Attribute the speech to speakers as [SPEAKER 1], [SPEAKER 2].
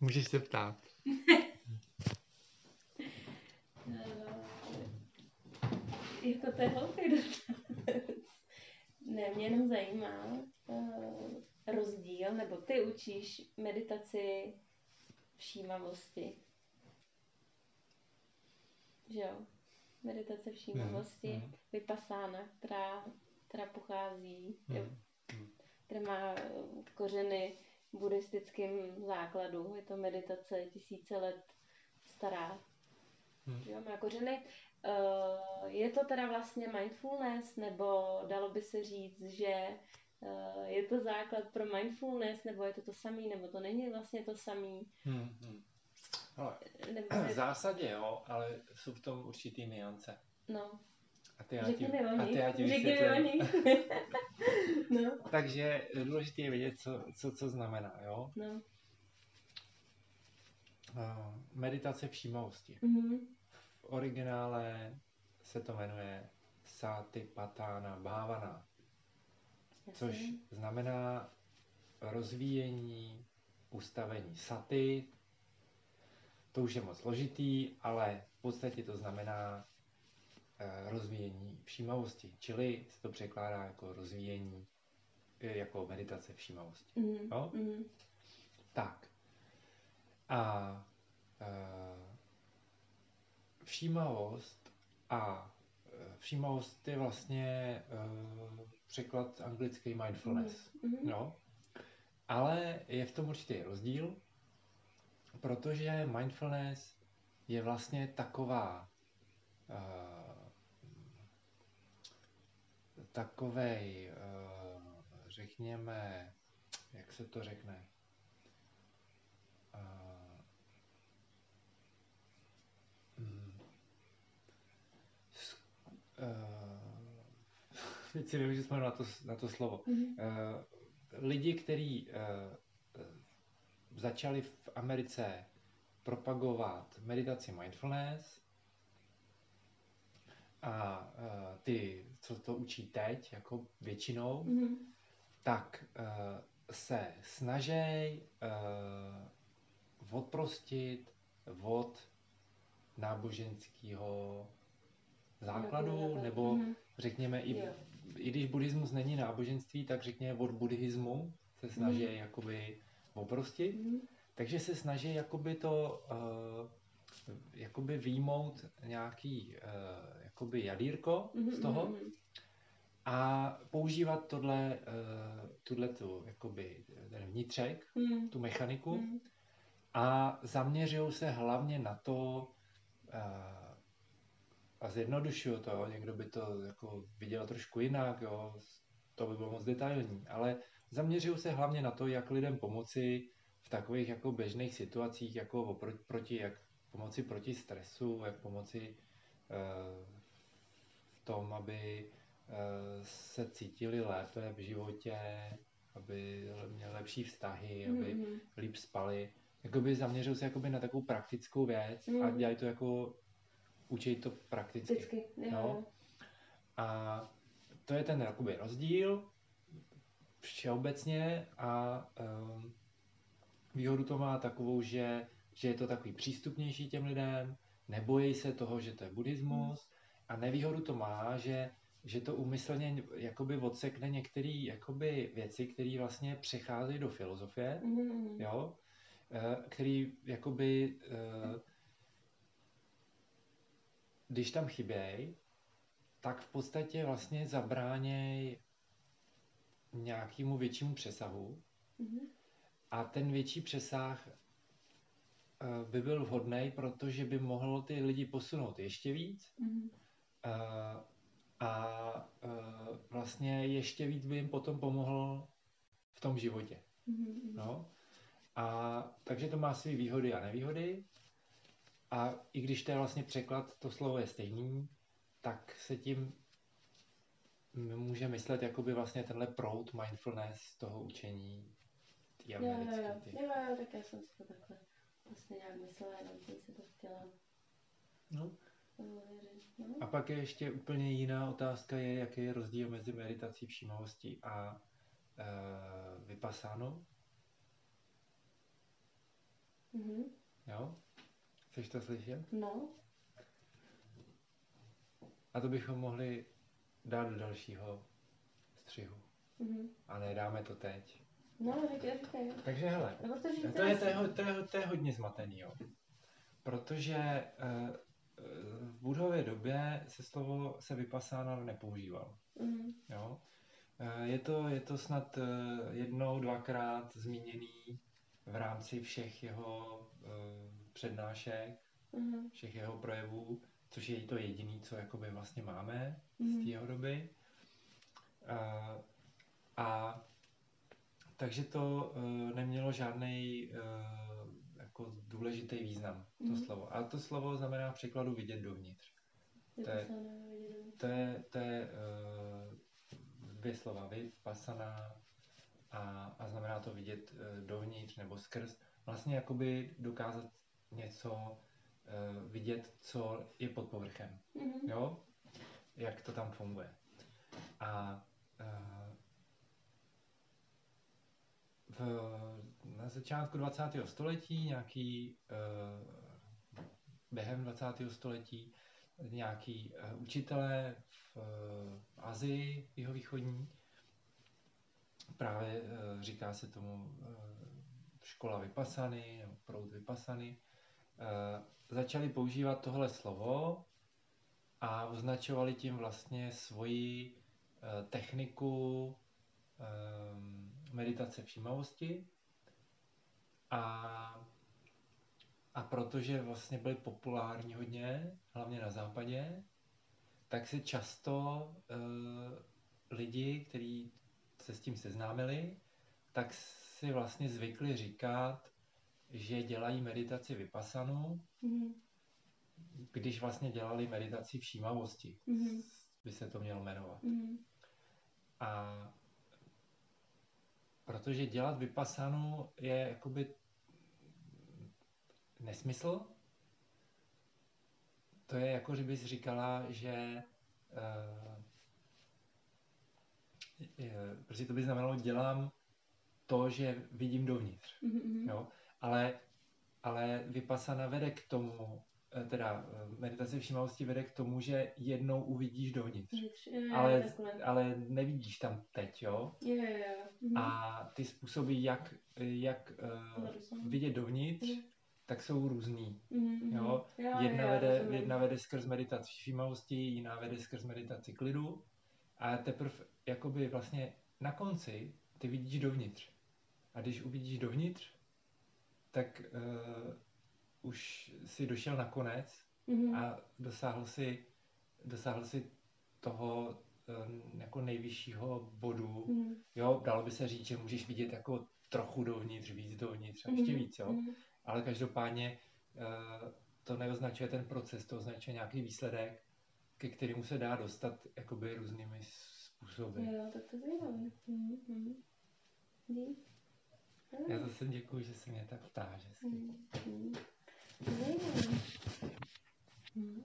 [SPEAKER 1] Můžeš se ptát.
[SPEAKER 2] jako to je hloupý ne, mě jenom zajímá uh, rozdíl, nebo ty učíš meditaci všímavosti. Že jo? Meditace všímavosti, mm, mm. vypasána, která, která pochází, mm, jo, která má kořeny v buddhistickém základu. Je to meditace tisíce let stará. Mm. Že jo, má kořeny. Uh, je to teda vlastně mindfulness, nebo dalo by se říct, že uh, je to základ pro mindfulness, nebo je to to samý, nebo to není vlastně to samý. Hmm, hmm.
[SPEAKER 1] Ale, nebo v zásadě jo, ale jsou v tom určitý niance.
[SPEAKER 2] No.
[SPEAKER 1] A ty já ti,
[SPEAKER 2] a ty já
[SPEAKER 1] ti
[SPEAKER 2] vysvětlím.
[SPEAKER 1] no. Takže důležité je vědět, co, co, co znamená, jo?
[SPEAKER 2] No.
[SPEAKER 1] Uh, meditace všímavosti. Mm-hmm originále se to jmenuje Satipatthana Bhavana, což znamená rozvíjení ustavení saty. To už je moc složitý, ale v podstatě to znamená rozvíjení všímavosti, čili se to překládá jako rozvíjení, eh, jako meditace všímavosti. Mm. No? Mm. Tak. A uh, všímavost a všímavost je vlastně překlad anglický mindfulness. Mm-hmm. No. Ale je v tom určitý rozdíl, protože mindfulness je vlastně taková takovej, uh, řekněme, jak se to řekne, uh, teď si nevím, že jsme na to, na to slovo. Mm-hmm. Lidi, kteří začali v Americe propagovat meditaci mindfulness a ty, co to učí teď, jako většinou, mm-hmm. tak uh, se snaží uh, odprostit od náboženského základu, nebo mm-hmm. řekněme, i, i když buddhismus není náboženství, tak řekněme od buddhismu se snaží mm-hmm. jakoby oprostit. Mm-hmm. Takže se snaží jakoby to uh, jakoby výjmout nějaký uh, jakoby jadírko mm-hmm. z toho mm-hmm. a používat tohle, uh, tuhle tu, jakoby ten vnitřek, mm. tu mechaniku mm. a zaměřují se hlavně na to, uh, a zjednodušuju to, někdo by to jako viděl trošku jinak, jo, to by bylo moc detailní, ale zaměřuju se hlavně na to, jak lidem pomoci v takových jako běžných situacích, jako oproti, proti, jak pomoci proti stresu, jak pomoci uh, tom, aby uh, se cítili lépe v životě, aby měli lepší vztahy, aby mm-hmm. líp spali. Jakoby zaměřuju se jakoby na takovou praktickou věc mm-hmm. a dělají to jako učí to prakticky.
[SPEAKER 2] Vždycky,
[SPEAKER 1] no. A to je ten jakoby rozdíl všeobecně a um, výhodu to má takovou, že, že je to takový přístupnější těm lidem, nebojí se toho, že to je buddhismus a nevýhodu to má, že, že to úmyslně jakoby odsekne některé jakoby věci, které vlastně přecházejí do filozofie, mm-hmm. jo, eh, který jakoby uh, když tam chybějí, tak v podstatě vlastně zabráněj nějakému většímu přesahu. Mm-hmm. A ten větší přesah uh, by byl vhodný, protože by mohl ty lidi posunout ještě víc. Mm-hmm. Uh, a uh, vlastně ještě víc by jim potom pomohl v tom životě. Mm-hmm. No? A takže to má své výhody a nevýhody. A i když to je vlastně překlad, to slovo je stejný, tak se tím může myslet jakoby vlastně tenhle proud mindfulness toho učení.
[SPEAKER 2] Jo, jo, jo, jo, jo, tak já jsem si to takhle vlastně nějak myslela, jenom jsem si to chtěla
[SPEAKER 1] no. No. A pak je ještě úplně jiná otázka, je, jaký je rozdíl mezi meditací všímavosti a e, vypasánou.
[SPEAKER 2] Mm-hmm.
[SPEAKER 1] Jo? Chceš to slyšet?
[SPEAKER 2] No.
[SPEAKER 1] A to bychom mohli dát do dalšího střihu.
[SPEAKER 2] Mm-hmm.
[SPEAKER 1] A nedáme to teď.
[SPEAKER 2] No, říkej.
[SPEAKER 1] Takže hele,
[SPEAKER 2] Nebo to,
[SPEAKER 1] to, je, to, je, to, je, to je hodně zmatený, jo. Protože uh, v budově době se slovo se vypasána nepoužíval.
[SPEAKER 2] Mm.
[SPEAKER 1] Jo? Uh, je, to, je to snad uh, jednou, dvakrát zmíněný v rámci všech jeho uh, přednášek,
[SPEAKER 2] mm.
[SPEAKER 1] všech jeho projevů, což je to jediný, co jakoby vlastně máme
[SPEAKER 2] mm.
[SPEAKER 1] z mhm. té jeho doby. Uh, a takže to nemělo žádný jako důležitý význam, to mm. slovo. A to slovo znamená v překladu vidět dovnitř. To je, to je, to je uh, dvě slova, vid, pasana a, a znamená to vidět uh, dovnitř nebo skrz. Vlastně jakoby dokázat něco uh, vidět, co je pod povrchem. Mm-hmm. Jo? Jak to tam funguje. A uh, v, začátku 20. století, nějaký uh, během 20. století, nějaký uh, učitelé v uh, Azii, jeho východní, právě říká se tomu škola vypasany, nebo proud vypasany, začali používat tohle slovo a označovali tím vlastně svoji techniku meditace všímavosti a, a protože vlastně byly populární hodně, hlavně na západě, tak se často uh, lidi, kteří se s tím seznámili, tak si vlastně zvykli říkat, že dělají meditaci vypasanu, mm-hmm. když vlastně dělali meditaci všímavosti, mm-hmm. by se to mělo jmenovat. Mm-hmm. A Protože dělat vypasanu je jakoby nesmysl. To je jako, že bys říkala, že uh, je, prostě to by znamenalo, dělám to, že vidím dovnitř. Mm-hmm. Jo? Ale, ale vypasana vede k tomu, Eh, teda eh, meditace všímavosti vede k tomu, že jednou uvidíš dovnitř.
[SPEAKER 2] Je,
[SPEAKER 1] ale, ale nevidíš tam teď, jo?
[SPEAKER 2] Je, je. Mhm.
[SPEAKER 1] A ty způsoby, jak, jak uh, vidět dovnitř, mhm. tak jsou různý.
[SPEAKER 2] Mhm,
[SPEAKER 1] jo?
[SPEAKER 2] Jo,
[SPEAKER 1] jedna,
[SPEAKER 2] jo,
[SPEAKER 1] vede, jedna vede skrz meditaci všímavosti, jiná vede skrz meditaci klidu. A teprve jakoby vlastně na konci ty vidíš dovnitř. A když uvidíš dovnitř, tak uh, už si došel na konec mm-hmm. a dosáhl si, dosáhl si toho um, jako nejvyššího bodu. Mm-hmm. Jo, dalo by se říct, že můžeš vidět jako trochu dovnitř, víc dovnitř a ještě mm-hmm. víc, jo. Mm-hmm. Ale každopádně uh, to neoznačuje ten proces, to označuje nějaký výsledek, ke kterému se dá dostat jakoby různými způsoby.
[SPEAKER 2] Jo, tak to zajímavé. Mm-hmm.
[SPEAKER 1] Já zase děkuji, že se mě tak ptáš. Mm-hmm.
[SPEAKER 2] Zajímavé. Hmm.